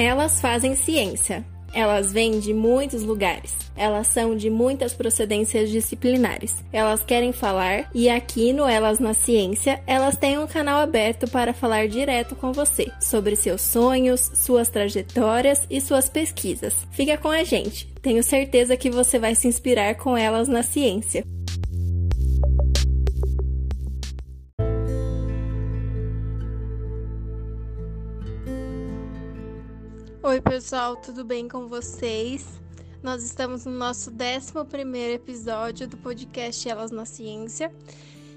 Elas fazem ciência. Elas vêm de muitos lugares. Elas são de muitas procedências disciplinares. Elas querem falar e aqui no Elas na Ciência, elas têm um canal aberto para falar direto com você sobre seus sonhos, suas trajetórias e suas pesquisas. Fica com a gente. Tenho certeza que você vai se inspirar com elas na ciência. Oi, pessoal, tudo bem com vocês? Nós estamos no nosso 11 episódio do podcast Elas na Ciência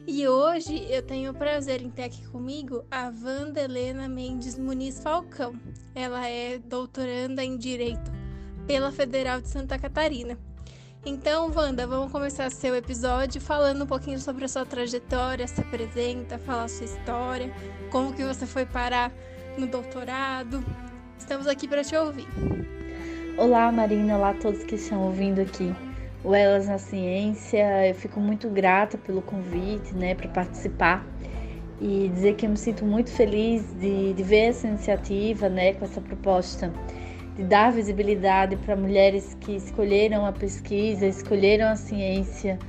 e hoje eu tenho o prazer em ter aqui comigo a Wanda Helena Mendes Muniz Falcão. Ela é doutoranda em Direito pela Federal de Santa Catarina. Então, Wanda, vamos começar seu episódio falando um pouquinho sobre a sua trajetória, se apresenta, fala a sua história, como que você foi parar no doutorado, Estamos aqui para te ouvir. Olá, Marina. Olá a todos que estão ouvindo aqui o Elas na Ciência. Eu fico muito grata pelo convite, né, para participar e dizer que eu me sinto muito feliz de, de ver essa iniciativa, né, com essa proposta de dar visibilidade para mulheres que escolheram a pesquisa, escolheram a ciência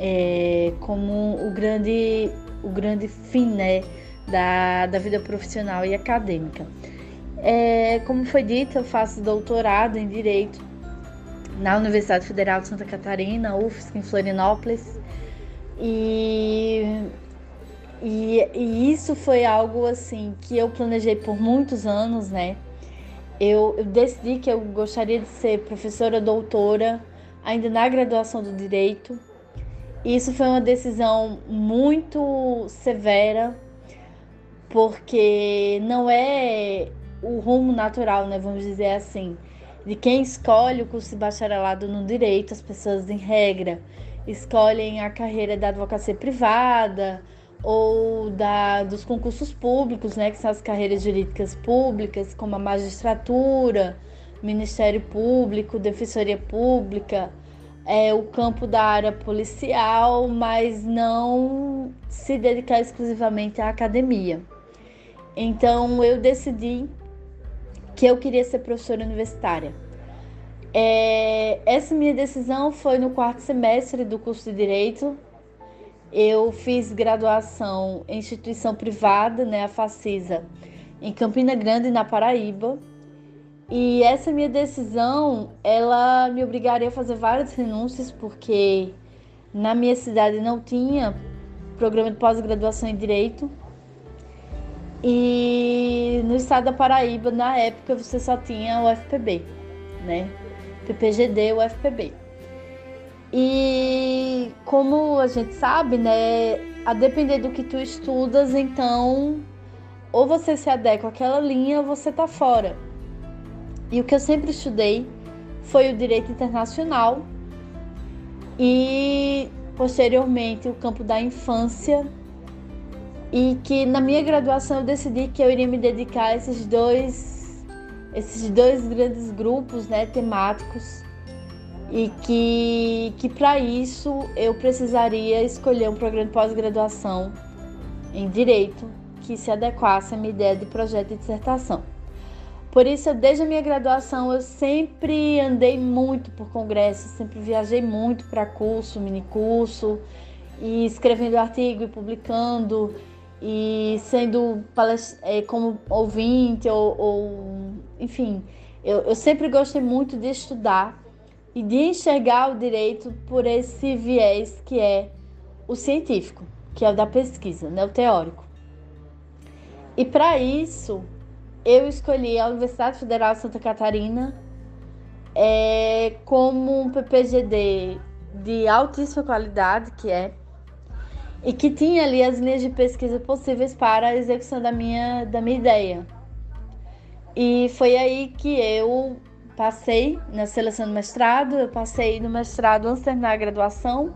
é, como o grande, o grande fim, né, da, da vida profissional e acadêmica. É, como foi dito, eu faço doutorado em Direito na Universidade Federal de Santa Catarina, UFSC, em Florianópolis. E, e, e, isso foi algo assim que eu planejei por muitos anos, né? Eu, eu decidi que eu gostaria de ser professora doutora ainda na graduação do Direito. E isso foi uma decisão muito severa, porque não é o rumo natural, né, vamos dizer assim, de quem escolhe o curso de bacharelado no direito, as pessoas em regra escolhem a carreira da advocacia privada ou da, dos concursos públicos, né, que são as carreiras jurídicas públicas, como a magistratura, Ministério Público, Defensoria Pública, é, o campo da área policial, mas não se dedicar exclusivamente à academia. Então eu decidi que eu queria ser professora universitária. É, essa minha decisão foi no quarto semestre do curso de Direito. Eu fiz graduação em instituição privada, né, a Facisa, em Campina Grande, na Paraíba. E essa minha decisão, ela me obrigaria a fazer várias renúncias, porque na minha cidade não tinha programa de pós-graduação em Direito. E no estado da Paraíba, na época, você só tinha o FPB, né? PPGD, o FPB. E como a gente sabe, né, a depender do que tu estudas, então ou você se adequa àquela linha ou você tá fora. E o que eu sempre estudei foi o direito internacional e posteriormente o campo da infância e que na minha graduação eu decidi que eu iria me dedicar a esses dois esses dois grandes grupos, né, temáticos e que que para isso eu precisaria escolher um programa de pós-graduação em direito que se adequasse à minha ideia de projeto de dissertação. Por isso, desde a minha graduação, eu sempre andei muito por congressos, sempre viajei muito para curso, mini curso, e escrevendo artigo e publicando e sendo é, como ouvinte ou, ou enfim, eu, eu, sempre gostei muito de estudar e de enxergar o direito por esse viés que é o científico, que é o da pesquisa, né, o teórico. E para isso, eu escolhi a Universidade Federal de Santa Catarina é, como um PPGD de altíssima qualidade, que é e que tinha ali as linhas de pesquisa possíveis para a execução da minha, da minha ideia. E foi aí que eu passei na seleção do mestrado, eu passei no mestrado antes de terminar a graduação,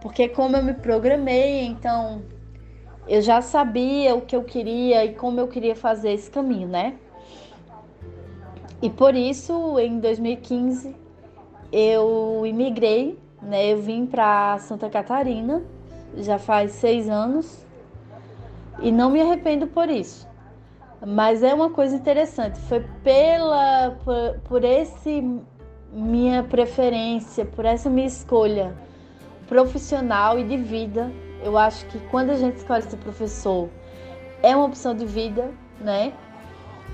porque como eu me programei, então eu já sabia o que eu queria e como eu queria fazer esse caminho, né? E por isso, em 2015, eu imigrei, né? Eu vim para Santa Catarina já faz seis anos e não me arrependo por isso. Mas é uma coisa interessante, foi pela por, por esse minha preferência, por essa minha escolha profissional e de vida. Eu acho que quando a gente escolhe ser professor, é uma opção de vida, né?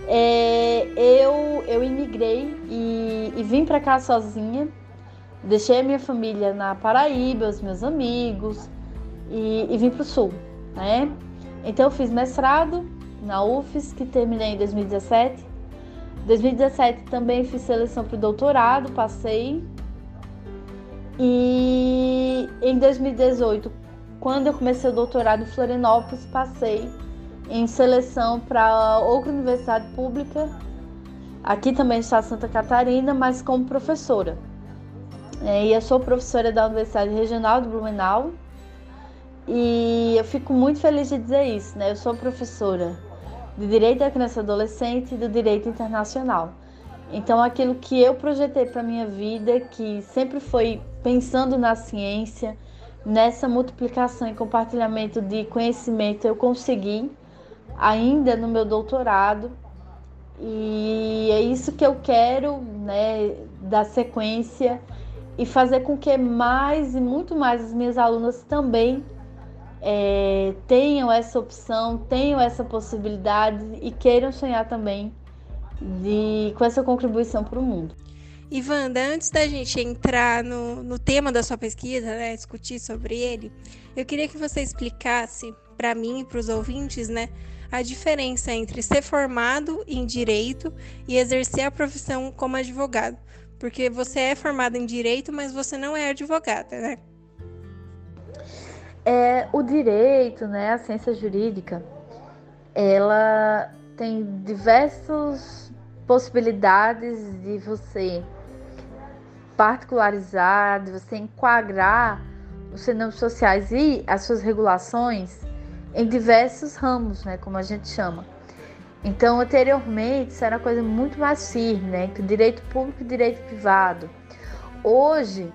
É, eu, eu imigrei e, e vim para cá sozinha. Deixei a minha família na Paraíba, os meus amigos, e, e vim para o sul, né? Então eu fiz mestrado na UFES, que terminei em 2017. 2017 também fiz seleção para o doutorado, passei. E em 2018, quando eu comecei o doutorado em Florianópolis, passei em seleção para outra universidade pública, aqui também está Santa Catarina, mas como professora. É, e eu sou professora da Universidade Regional de Blumenau e eu fico muito feliz de dizer isso, né? Eu sou professora de Direito da Criança e Adolescente e do Direito Internacional. Então, aquilo que eu projetei para minha vida, que sempre foi pensando na ciência, nessa multiplicação e compartilhamento de conhecimento, eu consegui ainda no meu doutorado. E é isso que eu quero, né, dar sequência e fazer com que mais e muito mais as minhas alunas também é, tenham essa opção, tenham essa possibilidade e queiram sonhar também de, com essa contribuição para o mundo. Ivanda, antes da gente entrar no, no tema da sua pesquisa, né, discutir sobre ele, eu queria que você explicasse para mim e para os ouvintes, né, a diferença entre ser formado em direito e exercer a profissão como advogado. Porque você é formado em direito, mas você não é advogada, né? É, o direito, né, a ciência jurídica, ela tem diversas possibilidades de você particularizar, de você enquadrar os fenômenos sociais e as suas regulações em diversos ramos, né, como a gente chama. Então, anteriormente, isso era uma coisa muito mais firme, né, o direito público e direito privado. Hoje,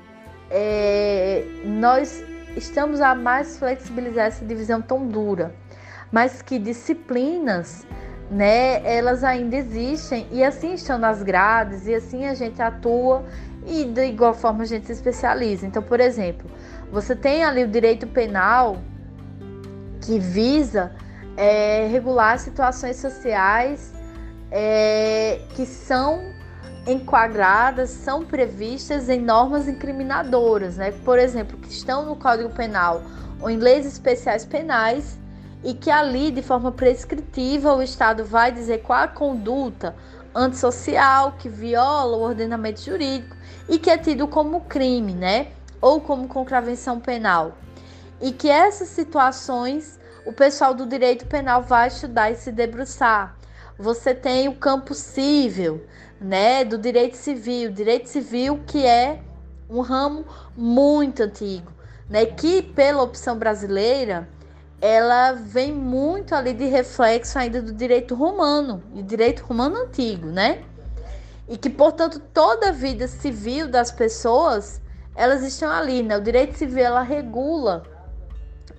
é, nós estamos a mais flexibilizar essa divisão tão dura, mas que disciplinas, né, elas ainda existem e assim estão nas grades e assim a gente atua e de igual forma a gente se especializa. Então, por exemplo, você tem ali o direito penal que visa é, regular situações sociais é, que são enquadradas, são previstas em normas incriminadoras, né? Por exemplo, que estão no Código Penal ou em leis especiais penais e que ali, de forma prescritiva, o Estado vai dizer qual a conduta antissocial que viola o ordenamento jurídico e que é tido como crime, né? Ou como contravenção penal e que essas situações o pessoal do direito penal vai estudar e se debruçar. Você tem o campo civil, né, do direito civil, direito civil que é um ramo muito antigo, né, que pela opção brasileira ela vem muito ali de reflexo ainda do direito romano, e direito romano antigo, né? E que, portanto, toda a vida civil das pessoas, elas estão ali, né? O direito civil, ela regula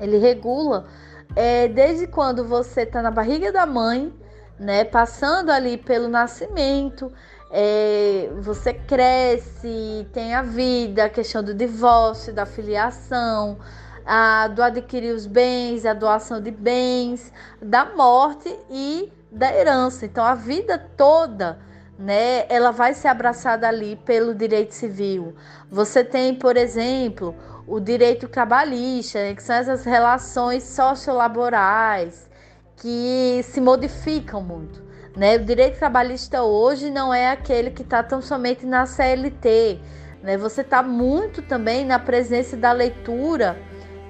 ele regula é, desde quando você está na barriga da mãe, né? Passando ali pelo nascimento, é, você cresce, tem a vida, a questão do divórcio, da filiação, a, do adquirir os bens, a doação de bens, da morte e da herança. Então a vida toda, né, ela vai ser abraçada ali pelo direito civil. Você tem, por exemplo, o direito trabalhista, né, que são essas relações sociolaborais que se modificam muito. Né? O direito trabalhista hoje não é aquele que está tão somente na CLT. Né? Você está muito também na presença da leitura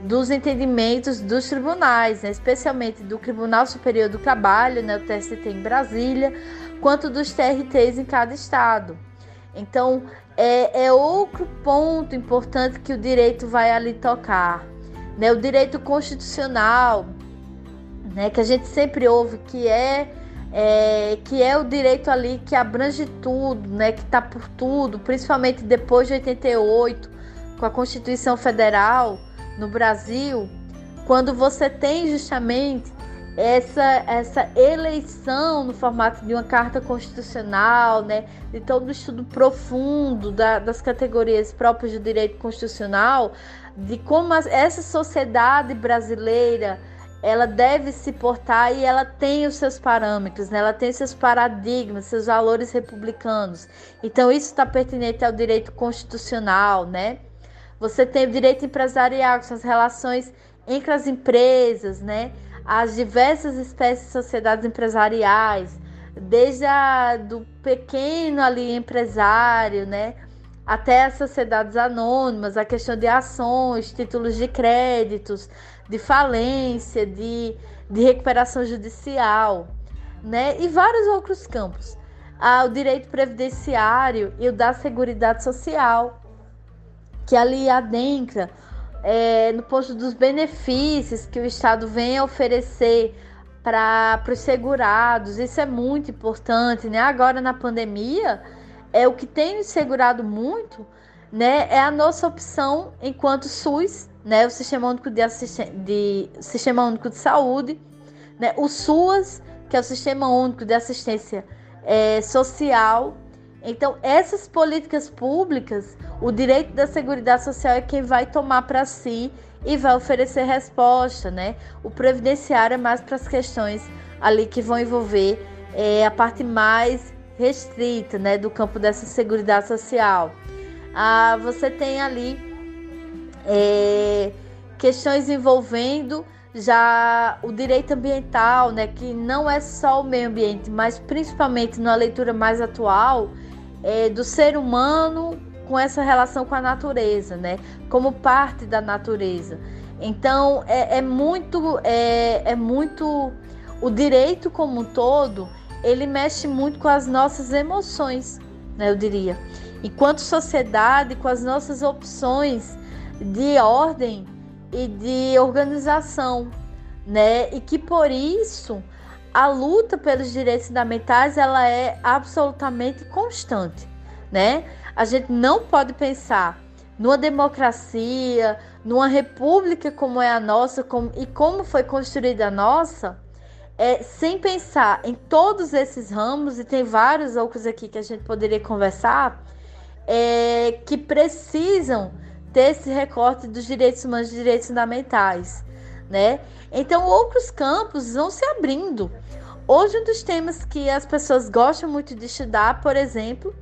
dos entendimentos dos tribunais, né? especialmente do Tribunal Superior do Trabalho, né? o TST em Brasília, quanto dos TRTs em cada estado. Então, é, é outro ponto importante que o direito vai ali tocar. Né? O direito constitucional, né? que a gente sempre ouve que é, é, que é o direito ali que abrange tudo, né? que está por tudo, principalmente depois de 88, com a Constituição Federal no Brasil, quando você tem justamente essa, essa eleição no formato de uma carta constitucional, né, de todo o estudo profundo da, das categorias próprias do direito constitucional, de como essa sociedade brasileira ela deve se portar e ela tem os seus parâmetros, né? ela tem seus paradigmas, seus valores republicanos. Então isso está pertinente ao direito constitucional, né? Você tem o direito empresarial, suas relações entre as empresas, né? As diversas espécies de sociedades empresariais, desde a do pequeno ali empresário, né? Até as sociedades anônimas, a questão de ações, títulos de créditos, de falência, de, de recuperação judicial, né? E vários outros campos. Ah, o direito previdenciário e o da seguridade social, que ali adentra é, no posto dos benefícios que o Estado vem oferecer para os segurados. Isso é muito importante, né? Agora na pandemia, é o que tem segurado muito, né? É a nossa opção enquanto SUS, né? O Sistema Único de, de Sistema Único de Saúde, né? O SUAS, que é o Sistema Único de Assistência é, Social então, essas políticas públicas, o direito da Seguridade Social é quem vai tomar para si e vai oferecer resposta, né? O previdenciário é mais para as questões ali que vão envolver é, a parte mais restrita, né, do campo dessa Seguridade Social. Ah, você tem ali é, questões envolvendo já o direito ambiental, né, que não é só o meio ambiente, mas principalmente na leitura mais atual, é, do ser humano com essa relação com a natureza, né? Como parte da natureza. Então é, é muito é, é muito o direito como um todo ele mexe muito com as nossas emoções, né? Eu diria. Enquanto sociedade, com as nossas opções de ordem e de organização, né? E que por isso a luta pelos direitos fundamentais ela é absolutamente constante, né? A gente não pode pensar numa democracia, numa república como é a nossa como, e como foi construída a nossa, é, sem pensar em todos esses ramos, e tem vários outros aqui que a gente poderia conversar, é, que precisam ter esse recorte dos direitos humanos e direitos fundamentais, né? Então, outros campos vão se abrindo. Hoje, um dos temas que as pessoas gostam muito de estudar, por exemplo,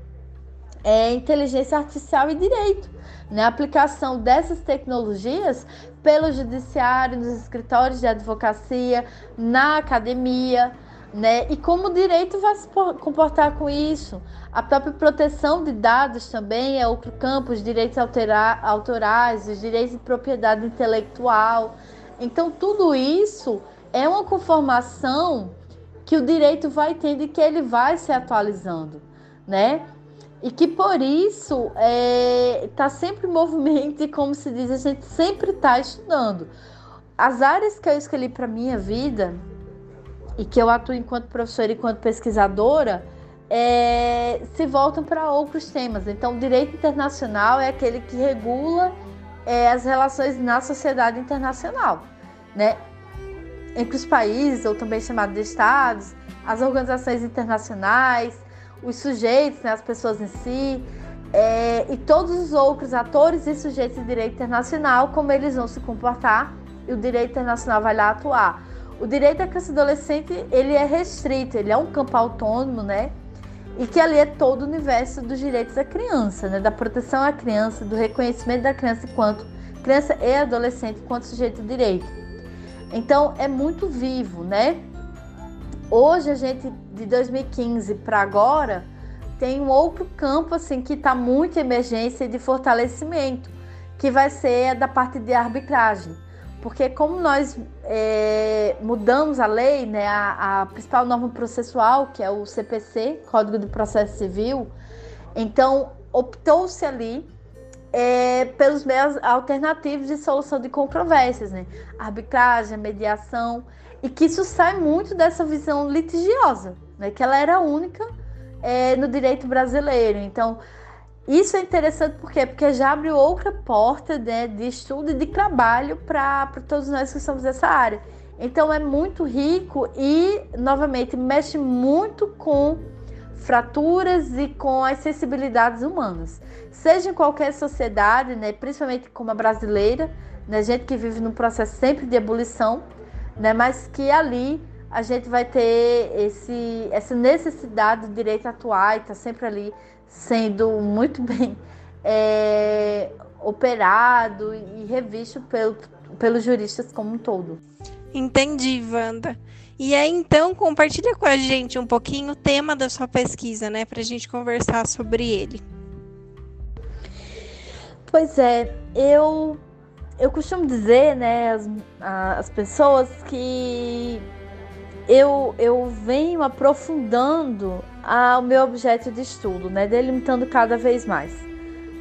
é inteligência artificial e direito. Né? A aplicação dessas tecnologias pelo judiciário, nos escritórios de advocacia, na academia, né? E como o direito vai se comportar com isso? A própria proteção de dados também é outro campo, os direitos autorais, os direitos de propriedade intelectual. Então, tudo isso é uma conformação que o direito vai tendo e que ele vai se atualizando, né? E que por isso está é, sempre em movimento e, como se diz, a gente sempre está estudando. As áreas que eu escolhi para minha vida e que eu atuo enquanto professora e enquanto pesquisadora é, se voltam para outros temas. Então, direito internacional é aquele que regula é, as relações na sociedade internacional, né? entre os países, ou também chamado de estados, as organizações internacionais, os sujeitos, né, as pessoas em si, é, e todos os outros atores e sujeitos de direito internacional, como eles vão se comportar, e o direito internacional vai lá atuar. O direito da criança adolescente, ele é restrito, ele é um campo autônomo, né? E que ali é todo o universo dos direitos da criança, né? Da proteção à criança, do reconhecimento da criança enquanto criança e adolescente enquanto sujeito de direito. Então é muito vivo, né? Hoje a gente de 2015 para agora tem um outro campo assim que está muito em emergência e de fortalecimento, que vai ser da parte de arbitragem. Porque como nós é, mudamos a lei, né, a, a principal norma processual, que é o CPC, Código de Processo Civil, então optou-se ali é, pelos meios alternativos de solução de controvérsias, né? Arbitragem, mediação, e que isso sai muito dessa visão litigiosa, né? Que ela era única é, no direito brasileiro. Então, isso é interessante por quê? Porque já abre outra porta né, de estudo e de trabalho para todos nós que somos dessa área. Então é muito rico e, novamente, mexe muito com fraturas e com as sensibilidades humanas. Seja em qualquer sociedade, né, principalmente como a brasileira, né, gente que vive num processo sempre de ebulição, né, mas que ali a gente vai ter esse, essa necessidade do direito atuar e está sempre ali sendo muito bem é, operado e revisto pelo, pelos juristas como um todo. Entendi, Wanda. E aí, então, compartilha com a gente um pouquinho o tema da sua pesquisa, né, para a gente conversar sobre ele. Pois é, eu eu costumo dizer, né, as, as pessoas que eu, eu venho aprofundando o meu objeto de estudo, né, delimitando cada vez mais.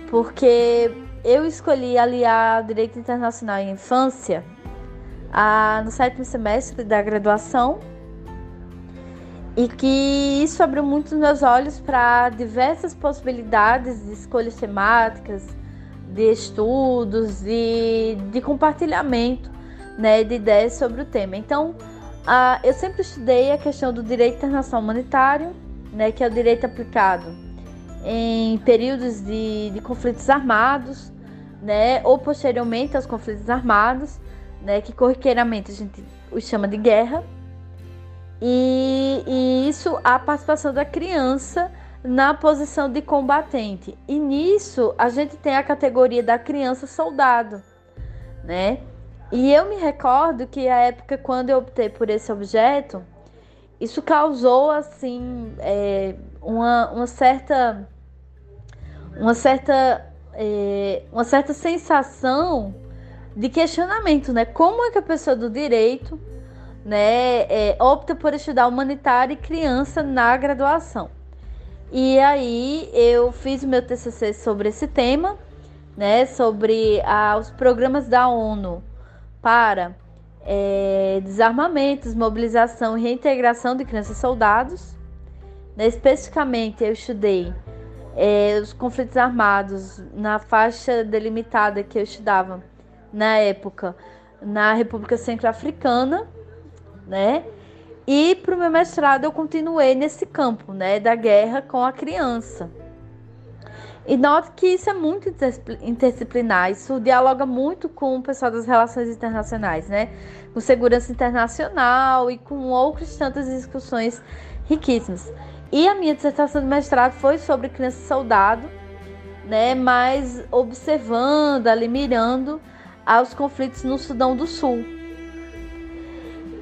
Porque eu escolhi aliar direito internacional e infância a, no sétimo semestre da graduação e que isso abriu muito os meus olhos para diversas possibilidades de escolhas temáticas, de estudos e de compartilhamento né, de ideias sobre o tema. Então, eu sempre estudei a questão do direito internacional humanitário, né, que é o direito aplicado em períodos de, de conflitos armados, né, ou posteriormente aos conflitos armados, né, que corriqueiramente a gente os chama de guerra. E, e isso, a participação da criança na posição de combatente. E nisso a gente tem a categoria da criança soldado, né? E eu me recordo que a época quando eu optei por esse objeto, isso causou assim é, uma, uma certa uma certa é, uma certa sensação de questionamento, né? Como é que a pessoa do direito, né, é, opta por estudar humanitário e criança na graduação? E aí eu fiz o meu TCC sobre esse tema, né, sobre ah, os programas da ONU para é, desarmamento, e reintegração de crianças soldados. Né, especificamente, eu estudei é, os conflitos armados na faixa delimitada que eu estudava na época na República Centro-Africana, né? E para o meu mestrado eu continuei nesse campo, né, da guerra com a criança. E note que isso é muito interdisciplinar, isso dialoga muito com o pessoal das relações internacionais, né? Com segurança internacional e com outras tantas discussões riquíssimas. E a minha dissertação de mestrado foi sobre criança soldado, né? Mas observando, ali mirando aos conflitos no Sudão do Sul.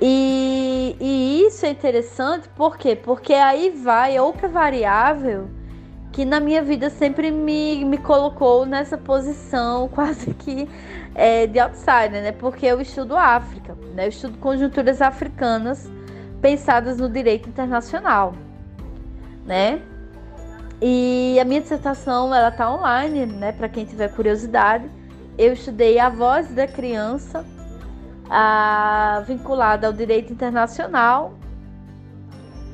E, e isso é interessante, por quê? Porque aí vai outra variável que na minha vida sempre me, me colocou nessa posição quase que é, de outsider, né? Porque eu estudo África, né? Eu estudo conjunturas africanas pensadas no direito internacional, né? E a minha dissertação ela tá online, né? Para quem tiver curiosidade, eu estudei a voz da criança a, vinculada ao direito internacional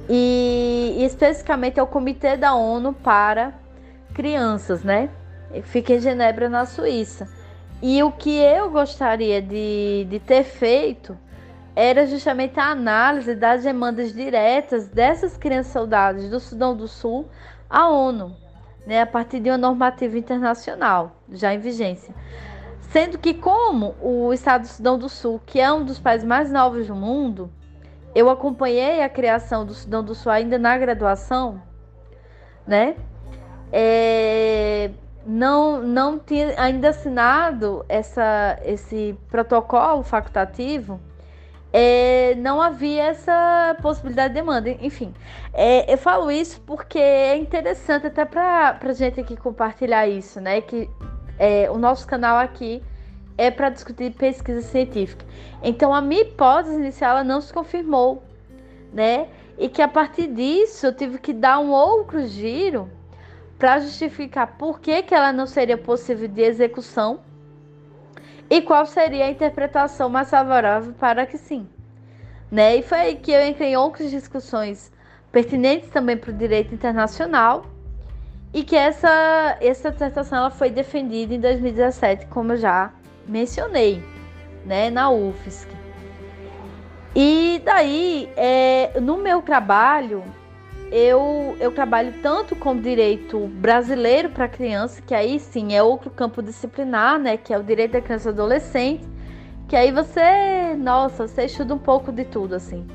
e, e especificamente ao Comitê da ONU para Crianças, né? Fica em Genebra, na Suíça. E o que eu gostaria de, de ter feito era justamente a análise das demandas diretas dessas crianças soldados do Sudão do Sul à ONU, né, a partir de uma normativa internacional já em vigência. Sendo que, como o estado do Sudão do Sul, que é um dos países mais novos do mundo, eu acompanhei a criação do Sudão do Sul ainda na graduação, né? É, não, não tinha ainda assinado essa, esse protocolo facultativo, é, não havia essa possibilidade de demanda. Enfim, é, eu falo isso porque é interessante até para a gente aqui compartilhar isso, né? Que é, o nosso canal aqui é para discutir pesquisa científica. Então a minha hipótese inicial ela não se confirmou, né? E que a partir disso eu tive que dar um outro giro para justificar por que, que ela não seria possível de execução e qual seria a interpretação mais favorável para que sim. Né? E foi aí que eu entrei em outras discussões pertinentes também para o direito internacional e que essa, essa dissertação ela foi defendida em 2017, como eu já mencionei, né, na UFSC. E daí, é, no meu trabalho, eu, eu trabalho tanto com direito brasileiro para criança, que aí sim é outro campo disciplinar, né? Que é o direito da criança e adolescente, que aí você, nossa, você estuda um pouco de tudo, assim.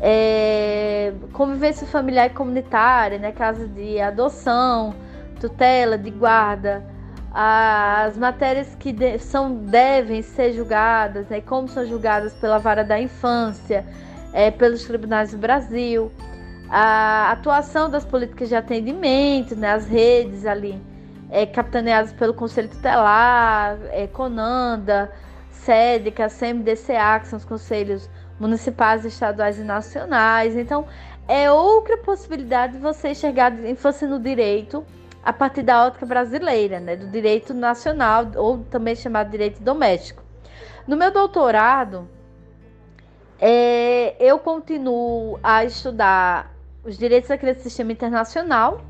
É, convivência familiar e comunitária, né? Casa de adoção, tutela, de guarda, as matérias que de, são devem ser julgadas, né? Como são julgadas pela vara da infância, é, pelos tribunais do Brasil a atuação das políticas de atendimento, né, as redes ali é, capitaneadas pelo Conselho Tutelar, é, Conanda, SEDECA, CMDCA, que são os conselhos municipais, estaduais e nacionais. Então, é outra possibilidade de você enxergar a infância no direito a partir da ótica brasileira, né, do direito nacional, ou também chamado direito doméstico. No meu doutorado, é, eu continuo a estudar os direitos daquele sistema internacional.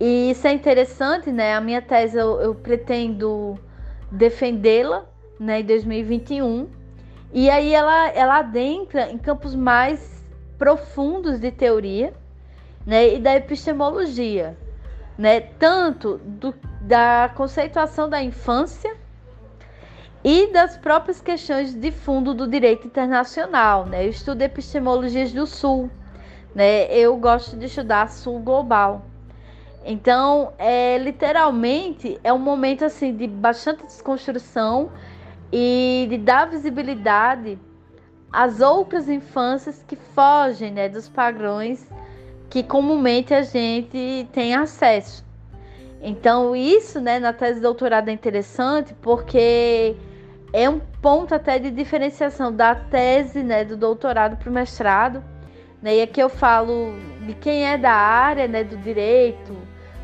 E isso é interessante, né? A minha tese eu, eu pretendo defendê-la né, em 2021. E aí ela, ela adentra em campos mais profundos de teoria né, e da epistemologia, né, tanto do, da conceituação da infância e das próprias questões de fundo do direito internacional. Né? Eu estudo epistemologias do Sul, né? Eu gosto de estudar sul global. Então, é literalmente é um momento assim de bastante desconstrução e de dar visibilidade às outras infâncias que fogem, né, dos padrões que comumente a gente tem acesso. Então, isso, né, na tese de doutorado é interessante porque é um ponto até de diferenciação da tese, né, do doutorado para o mestrado né? E aqui eu falo de quem é da área né, do direito,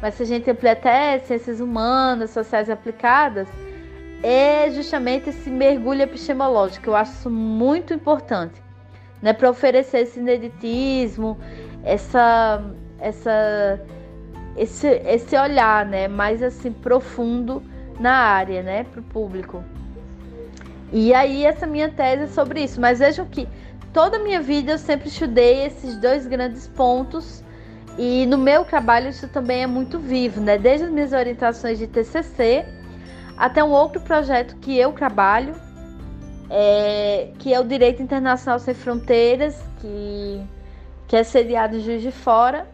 mas se a gente amplia até ciências humanas, sociais aplicadas, é justamente esse mergulho epistemológico. Eu acho isso muito importante, né, para oferecer esse ineditismo, essa, essa, esse, esse olhar, né, mais assim profundo na área, né, para o público. E aí essa minha tese é sobre isso. Mas vejam que toda a minha vida eu sempre estudei esses dois grandes pontos. E no meu trabalho isso também é muito vivo, né? Desde as minhas orientações de TCC até um outro projeto que eu trabalho, é, que é o Direito Internacional Sem Fronteiras, que, que é sediado em Juiz de Fora.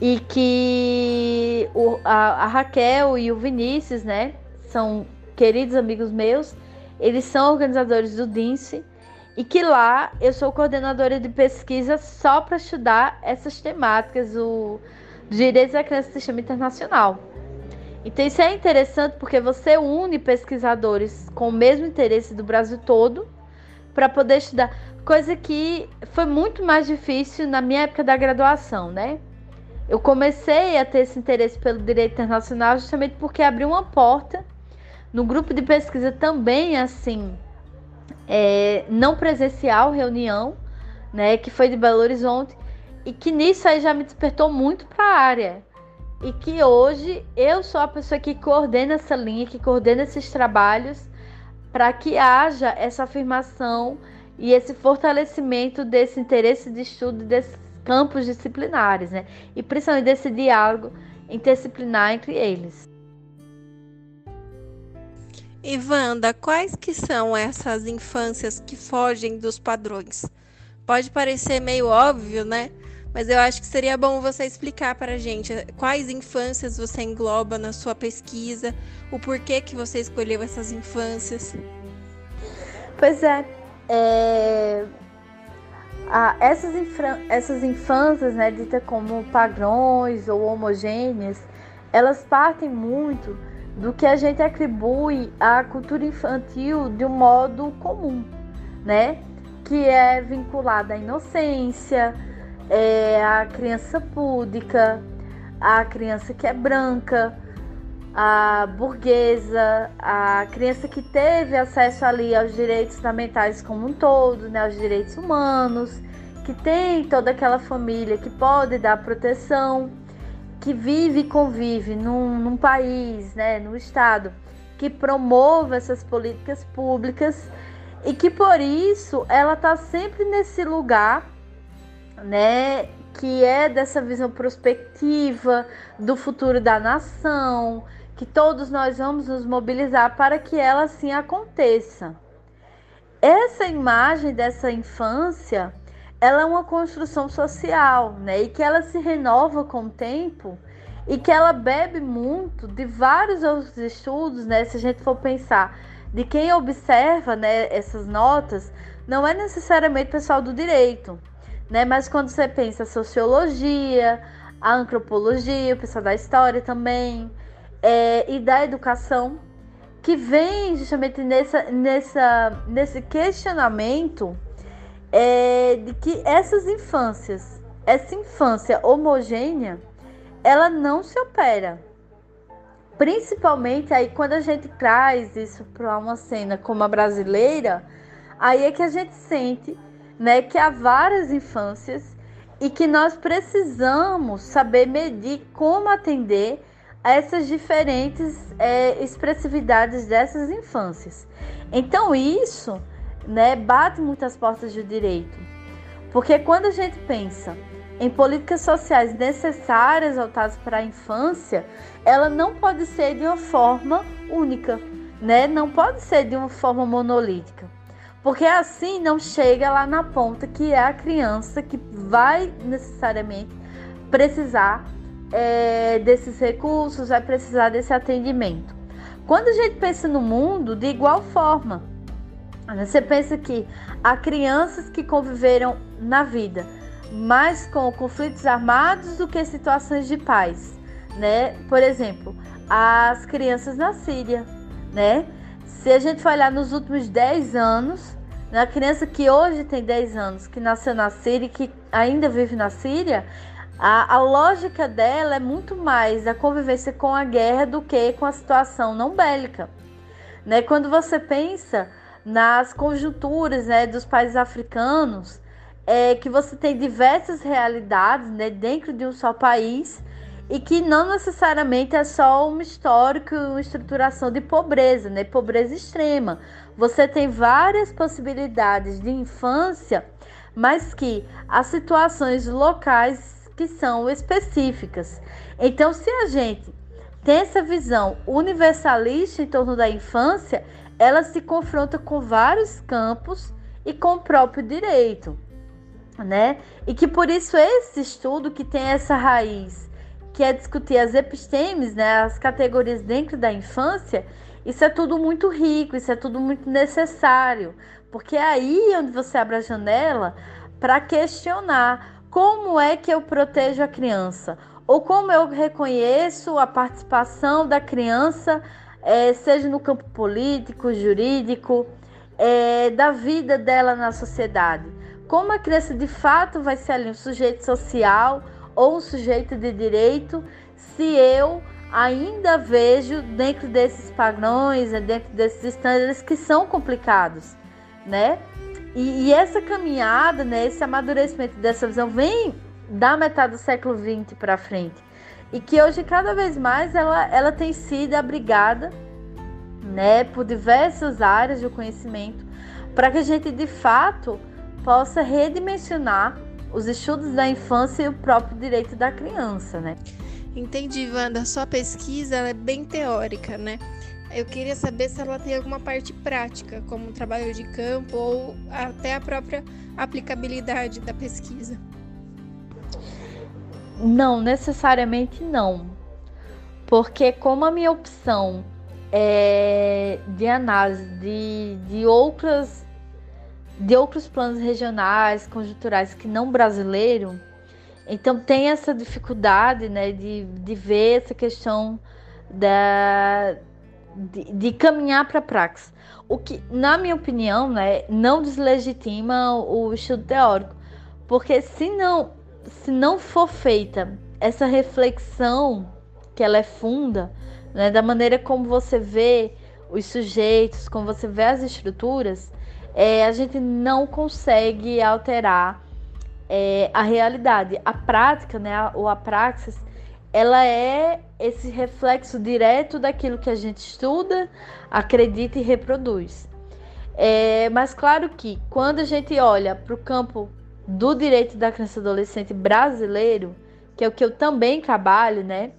E que o, a, a Raquel e o Vinícius, né, são queridos amigos meus, eles são organizadores do DINSE e que lá eu sou coordenadora de pesquisa só para estudar essas temáticas, o direitos da criança no sistema internacional. Então isso é interessante porque você une pesquisadores com o mesmo interesse do Brasil todo para poder estudar, coisa que foi muito mais difícil na minha época da graduação, né? Eu comecei a ter esse interesse pelo direito internacional justamente porque abriu uma porta no grupo de pesquisa também assim é, não presencial reunião, né, que foi de Belo Horizonte, e que nisso aí já me despertou muito para a área. E que hoje eu sou a pessoa que coordena essa linha, que coordena esses trabalhos, para que haja essa afirmação e esse fortalecimento desse interesse de estudo desses campos disciplinares, né? E principalmente desse diálogo interdisciplinar entre eles. E quais que são essas infâncias que fogem dos padrões? Pode parecer meio óbvio, né? Mas eu acho que seria bom você explicar para a gente quais infâncias você engloba na sua pesquisa, o porquê que você escolheu essas infâncias. Pois é, é... Ah, essas, essas infâncias, né, ditas como padrões ou homogêneas, elas partem muito do que a gente atribui à cultura infantil de um modo comum, né? Que é vinculada à inocência, é, à criança púdica, à criança que é branca, à burguesa, à criança que teve acesso ali aos direitos fundamentais como um todo, né? Aos direitos humanos, que tem toda aquela família que pode dar proteção que vive e convive num, num país, né, num estado que promova essas políticas públicas e que por isso ela está sempre nesse lugar, né, que é dessa visão prospectiva do futuro da nação, que todos nós vamos nos mobilizar para que ela assim aconteça. Essa imagem dessa infância, ela é uma construção social, né? E que ela se renova com o tempo e que ela bebe muito de vários outros estudos, né? Se a gente for pensar de quem observa, né, essas notas, não é necessariamente pessoal do direito, né? Mas quando você pensa a sociologia, a antropologia, o pessoal da história também, é, e da educação, que vem justamente nessa, nessa, nesse questionamento é, de que essas infâncias, essa infância homogênea, ela não se opera. Principalmente aí quando a gente traz isso para uma cena como a brasileira, aí é que a gente sente né, que há várias infâncias e que nós precisamos saber medir como atender a essas diferentes é, expressividades dessas infâncias. Então isso né, bate muitas portas do direito, porque quando a gente pensa em políticas sociais necessárias voltadas para a infância, ela não pode ser de uma forma única, né? Não pode ser de uma forma monolítica. Porque assim não chega lá na ponta que é a criança que vai necessariamente precisar é, desses recursos, vai precisar desse atendimento. Quando a gente pensa no mundo, de igual forma, você pensa que há crianças que conviveram na vida mais com conflitos armados do que situações de paz, né? Por exemplo, as crianças na Síria, né? Se a gente for olhar nos últimos 10 anos, a criança que hoje tem 10 anos, que nasceu na Síria e que ainda vive na Síria, a, a, lógica dela é muito mais a convivência com a guerra do que com a situação não bélica. Né? Quando você pensa nas conjunturas né, dos países africanos, é que você tem diversas realidades né, dentro de um só país e que não necessariamente é só uma histórico, uma estruturação de pobreza, né? Pobreza extrema. Você tem várias possibilidades de infância, mas que as situações locais que são específicas. Então, se a gente tem essa visão universalista em torno da infância, ela se confronta com vários campos e com o próprio direito, né? E que por isso esse estudo que tem essa raiz que é discutir as epistemes, né, as categorias dentro da infância, isso é tudo muito rico, isso é tudo muito necessário, porque é aí onde você abre a janela para questionar como é que eu protejo a criança, ou como eu reconheço a participação da criança, é, seja no campo político, jurídico, é, da vida dela na sociedade. Como a criança de fato vai ser ali um sujeito social ou um sujeito de direito se eu ainda vejo dentro desses padrões, né, dentro desses estándares que são complicados, né? E, e, essa caminhada, né, esse amadurecimento dessa visão vem da metade do século XX para frente e que hoje cada vez mais ela, ela tem sido abrigada, né, por diversas áreas do conhecimento para que a gente de fato possa redimensionar os estudos da infância e o próprio direito da criança, né? Entendi, Wanda. Sua pesquisa é bem teórica, né? Eu queria saber se ela tem alguma parte prática, como trabalho de campo ou até a própria aplicabilidade da pesquisa. Não, necessariamente não. Porque como a minha opção é de análise de, de outras de outros planos regionais, conjunturais que não brasileiro, então tem essa dificuldade né, de, de ver essa questão da, de, de caminhar para a praxe. O que, na minha opinião, né, não deslegitima o estudo teórico, porque se não, se não for feita essa reflexão que ela é funda, né, da maneira como você vê os sujeitos, como você vê as estruturas, é, a gente não consegue alterar é, a realidade. A prática, né, ou a praxis, ela é esse reflexo direto daquilo que a gente estuda, acredita e reproduz. É, mas claro que quando a gente olha para o campo do direito da criança e adolescente brasileiro, que é o que eu também trabalho, né?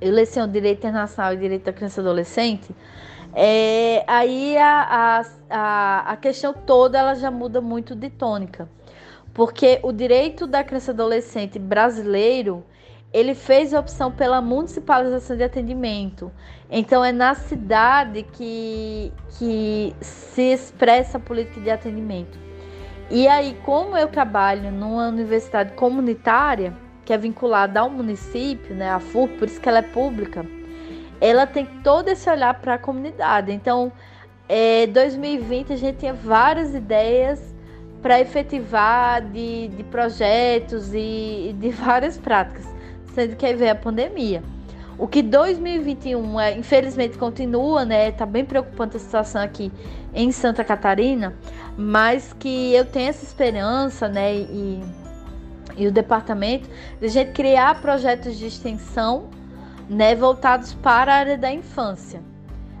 Eu leciono direito internacional e direito da criança e adolescente. É, aí a, a, a questão toda ela já muda muito de tônica. Porque o direito da criança e adolescente brasileiro ele fez a opção pela municipalização de atendimento. Então é na cidade que, que se expressa a política de atendimento. E aí, como eu trabalho numa universidade comunitária, que é vinculada ao município, né, a FUR, por isso que ela é pública, ela tem todo esse olhar para a comunidade. Então, é, 2020 a gente tinha várias ideias para efetivar de, de projetos e de várias práticas sendo que aí veio a pandemia. O que 2021, é, infelizmente, continua, né? Tá bem preocupante a situação aqui em Santa Catarina, mas que eu tenho essa esperança, né? E, e o departamento de a gente criar projetos de extensão, né? Voltados para a área da infância,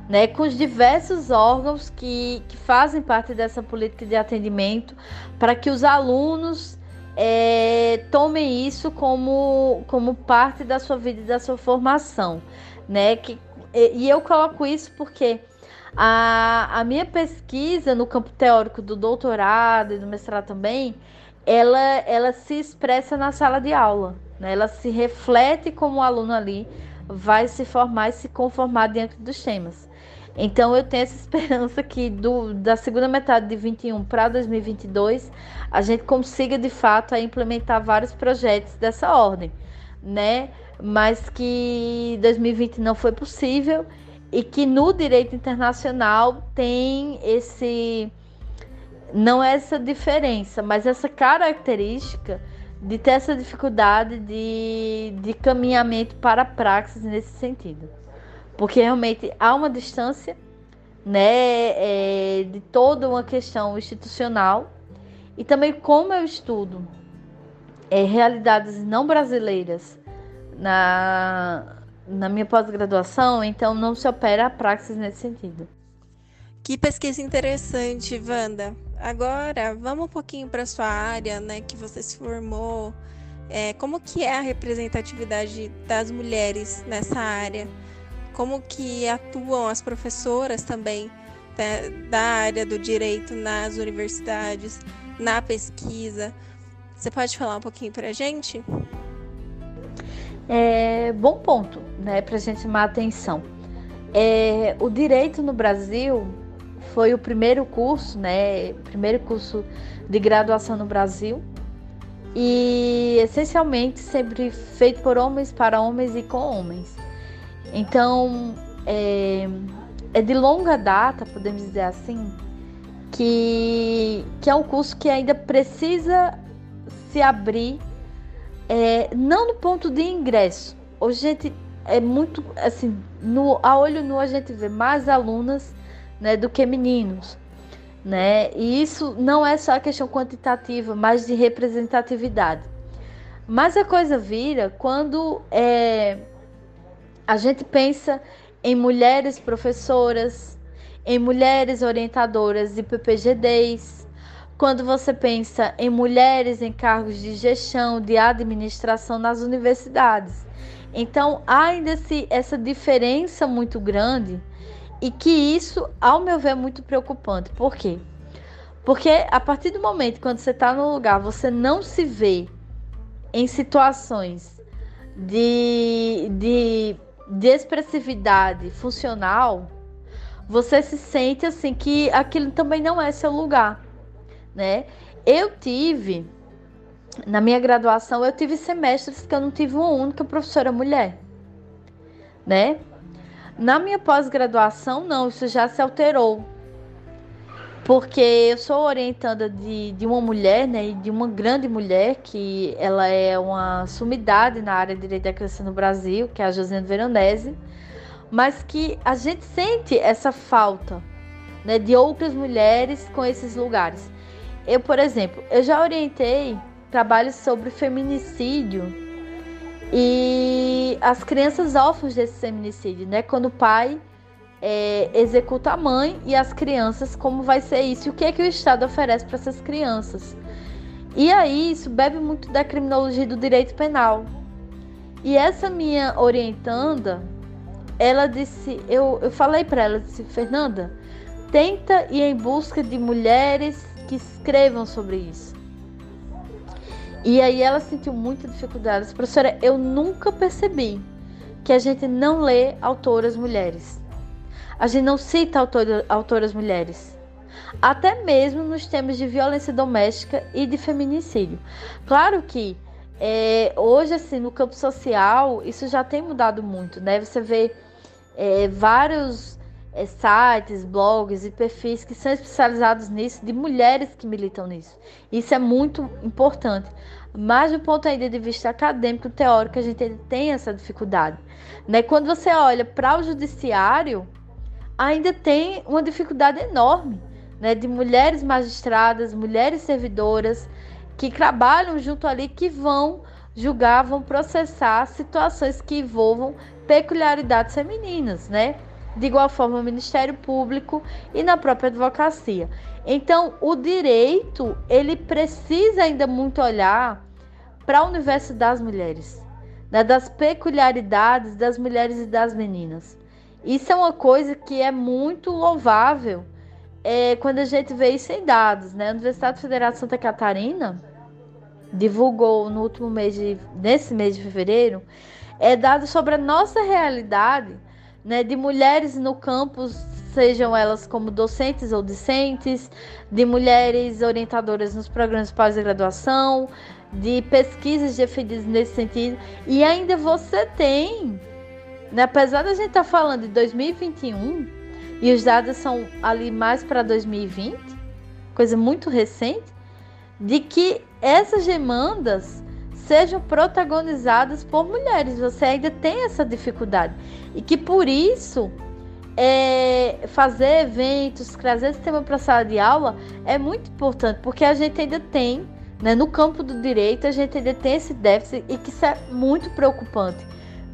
né? Com os diversos órgãos que, que fazem parte dessa política de atendimento, para que os alunos é, tomem isso como, como parte da sua vida e da sua formação, né? Que, e eu coloco isso porque a, a minha pesquisa no campo teórico do doutorado e do mestrado também, ela, ela se expressa na sala de aula, né? Ela se reflete como o aluno ali vai se formar e se conformar diante dos temas. Então eu tenho essa esperança que do, da segunda metade de 21 para 2022 a gente consiga de fato implementar vários projetos dessa ordem, né? Mas que 2020 não foi possível e que no direito internacional tem esse não é essa diferença, mas essa característica de ter essa dificuldade de, de caminhamento para praxis nesse sentido porque realmente há uma distância né, é, de toda uma questão institucional e também como eu estudo é, realidades não brasileiras na, na minha pós-graduação, então não se opera a praxis nesse sentido. Que pesquisa interessante, Wanda. Agora, vamos um pouquinho para sua área, né, que você se formou. É, como que é a representatividade das mulheres nessa área? Como que atuam as professoras também da, da área do direito nas universidades, na pesquisa. Você pode falar um pouquinho para a gente? É, bom ponto, né, para a gente chamar a atenção. É, o direito no Brasil foi o primeiro curso, né, primeiro curso de graduação no Brasil e essencialmente sempre feito por homens para homens e com homens. Então, é, é de longa data, podemos dizer assim, que, que é um curso que ainda precisa se abrir, é, não no ponto de ingresso. Hoje a gente é muito, assim, no, a olho nu a gente vê mais alunas né, do que meninos. Né? E isso não é só a questão quantitativa, mas de representatividade. Mas a coisa vira quando é, a gente pensa em mulheres professoras, em mulheres orientadoras de PPGDs, quando você pensa em mulheres em cargos de gestão, de administração nas universidades. Então, há ainda essa diferença muito grande e que isso, ao meu ver, é muito preocupante. Por quê? Porque a partir do momento quando você está no lugar, você não se vê em situações de, de de expressividade funcional, você se sente assim que aquilo também não é seu lugar, né? Eu tive na minha graduação, eu tive semestres que eu não tive uma única professora mulher, né? Na minha pós-graduação, não, isso já se alterou porque eu sou orientada de, de uma mulher, né, de uma grande mulher, que ela é uma sumidade na área de direito da criança no Brasil, que é a Josiane Veronese, mas que a gente sente essa falta né, de outras mulheres com esses lugares. Eu, por exemplo, eu já orientei trabalhos sobre feminicídio e as crianças órfãs desse feminicídio, né, quando o pai é, executa a mãe e as crianças, como vai ser isso o que é que o Estado oferece para essas crianças. E aí isso bebe muito da criminologia do direito penal. E essa minha orientanda, ela disse, eu, eu falei para ela, disse, Fernanda, tenta ir em busca de mulheres que escrevam sobre isso. E aí ela sentiu muita dificuldade. Professora, eu nunca percebi que a gente não lê autoras mulheres. A gente não cita autor, autoras mulheres. Até mesmo nos temas de violência doméstica e de feminicídio. Claro que é, hoje, assim, no campo social, isso já tem mudado muito, né? Você vê é, vários é, sites, blogs e perfis que são especializados nisso, de mulheres que militam nisso. Isso é muito importante. Mas do ponto ainda de vista acadêmico, teórico, a gente tem essa dificuldade. Né? Quando você olha para o judiciário, ainda tem uma dificuldade enorme né? de mulheres magistradas, mulheres servidoras que trabalham junto ali, que vão julgar, vão processar situações que envolvam peculiaridades femininas, né? de igual forma o Ministério Público e na própria advocacia. Então, o direito, ele precisa ainda muito olhar para o universo das mulheres, né, das peculiaridades das mulheres e das meninas. Isso é uma coisa que é muito louvável é, quando a gente vê isso em dados. Né? A Universidade Federal de Santa Catarina divulgou no último mês de, nesse mês de fevereiro, é dados sobre a nossa realidade né, de mulheres no campus, sejam elas como docentes ou discentes, de mulheres orientadoras nos programas de pós-graduação, de pesquisas defendidas nesse sentido. E ainda você tem, né, apesar da gente estar tá falando de 2021, e os dados são ali mais para 2020, coisa muito recente, de que essas demandas sejam protagonizadas por mulheres. Você ainda tem essa dificuldade. E que por isso é, fazer eventos, trazer esse tema para a sala de aula é muito importante, porque a gente ainda tem, né, no campo do direito, a gente ainda tem esse déficit e que isso é muito preocupante,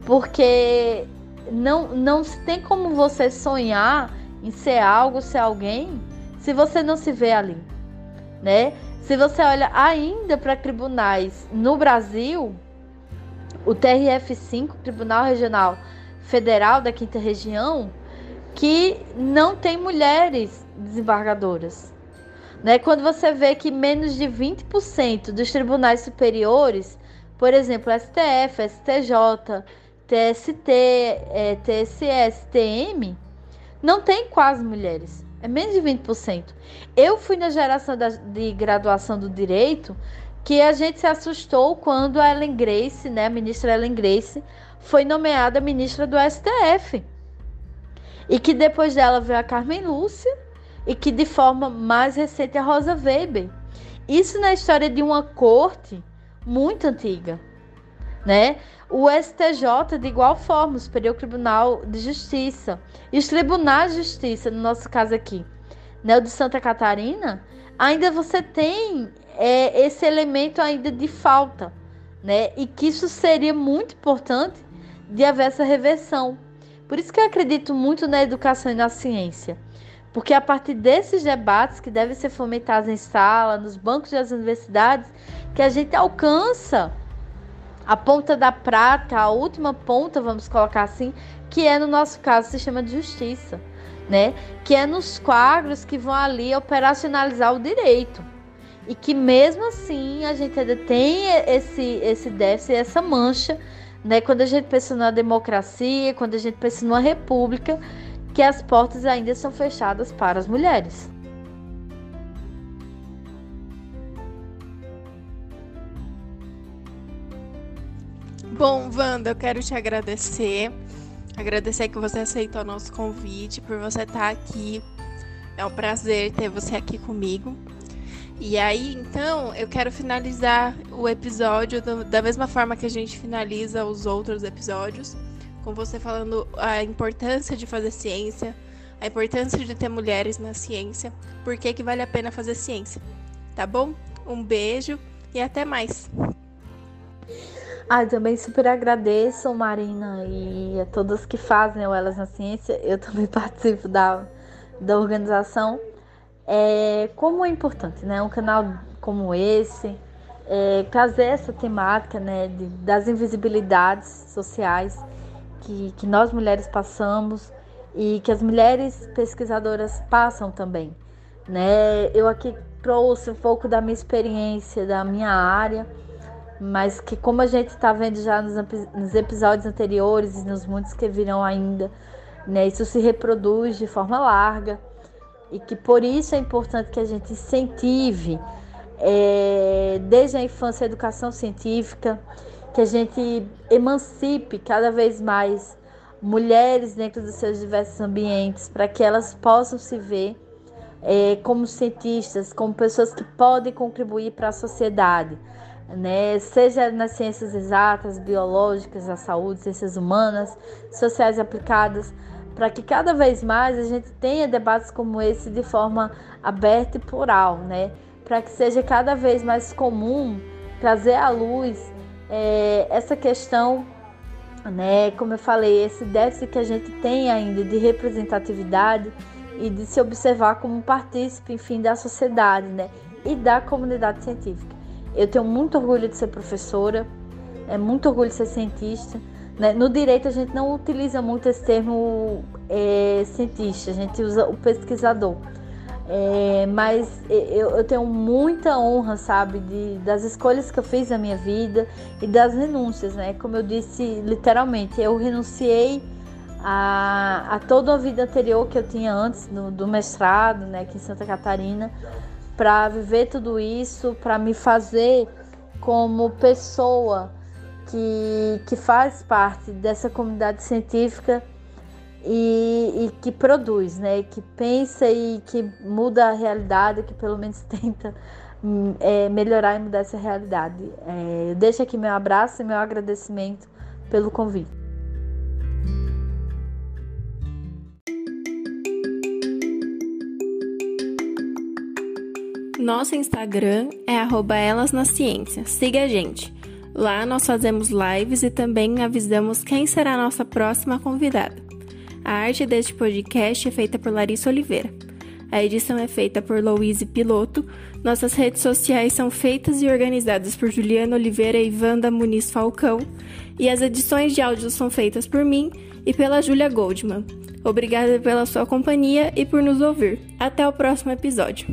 porque não, não tem como você sonhar em ser algo, ser alguém, se você não se vê ali, né? Se você olha ainda para tribunais no Brasil, o TRF5, Tribunal Regional Federal da Quinta Região, que não tem mulheres desembargadoras. Né? Quando você vê que menos de 20% dos tribunais superiores, por exemplo, STF, STJ, TST, é, TSS, TM, não tem quase mulheres. É menos de 20%. Eu fui na geração da, de graduação do direito que a gente se assustou quando a Ellen Grace, né, a ministra Ellen Grace, foi nomeada ministra do STF. E que depois dela veio a Carmen Lúcia e que de forma mais recente a Rosa Weber. Isso na história de uma corte muito antiga, né? O STJ, de igual forma, o Superior Tribunal de Justiça, e os tribunais de justiça, no nosso caso aqui, né, o de Santa Catarina, ainda você tem é, esse elemento ainda de falta, né? E que isso seria muito importante de haver essa reversão. Por isso que eu acredito muito na educação e na ciência. Porque a partir desses debates que devem ser fomentados em sala, nos bancos das universidades, que a gente alcança a ponta da prata, a última ponta, vamos colocar assim, que é no nosso caso o sistema de justiça, né? Que é nos quadros que vão ali operacionalizar o direito. E que mesmo assim a gente ainda tem esse, esse déficit, essa mancha, né? Quando a gente pensa na democracia, quando a gente pensa numa república, que as portas ainda são fechadas para as mulheres. Bom, Wanda, eu quero te agradecer. Agradecer que você aceitou o nosso convite, por você estar aqui. É um prazer ter você aqui comigo. E aí, então, eu quero finalizar o episódio do, da mesma forma que a gente finaliza os outros episódios, com você falando a importância de fazer ciência, a importância de ter mulheres na ciência, por que vale a pena fazer ciência. Tá bom? Um beijo e até mais. Ah, eu também super agradeço, Marina, e a todas que fazem o Elas na Ciência. Eu também participo da, da organização. É, como é importante, né? Um canal como esse, é, trazer essa temática né, de, das invisibilidades sociais que, que nós mulheres passamos e que as mulheres pesquisadoras passam também. Né? Eu aqui trouxe um pouco da minha experiência, da minha área, mas que como a gente está vendo já nos, nos, episódios anteriores e nos muitos que virão ainda, né, isso se reproduz de forma larga. E que por isso é importante que a gente incentive é, desde a infância a educação científica, que a gente emancipe cada vez mais mulheres dentro dos seus diversos ambientes, para que elas possam se ver é, como cientistas, como pessoas que podem contribuir para a sociedade, né? seja nas ciências exatas, biológicas, a saúde, ciências humanas, sociais aplicadas, para que cada vez mais a gente tenha debates como esse de forma aberta e plural, né? para que seja cada vez mais comum trazer à luz é, essa questão, né, como eu falei, esse déficit que a gente tem ainda de representatividade e de se observar como um partícipe, enfim, da sociedade, né, e da comunidade científica. Eu tenho muito orgulho de ser professora, é muito orgulho de ser cientista. Né? No direito a gente não utiliza muito esse termo é, cientista, a gente usa o pesquisador. É, mas eu, eu, tenho muita honra, sabe, de, das escolhas que eu fiz na minha vida e das renúncias, né? Como eu disse, literalmente, eu renunciei a, a toda a vida anterior que eu tinha antes do, do mestrado, né, aqui em Santa Catarina, para viver tudo isso, para me fazer como pessoa que, que faz parte dessa comunidade científica e, e, que produz, né? Que pensa e que muda a realidade, que pelo menos tenta hum, é, melhorar e mudar essa realidade. É, eu deixo aqui meu abraço e meu agradecimento pelo convite. Nosso Instagram é elas na ciência. Siga a gente. Lá nós fazemos lives e também avisamos quem será a nossa próxima convidada. A arte deste podcast é feita por Larissa Oliveira. A edição é feita por Louise Piloto. Nossas redes sociais são feitas e organizadas por Juliana Oliveira e Wanda Muniz Falcão. E as edições de áudio são feitas por mim e pela Julia Goldman. Obrigada pela sua companhia e por nos ouvir. Até o próximo episódio.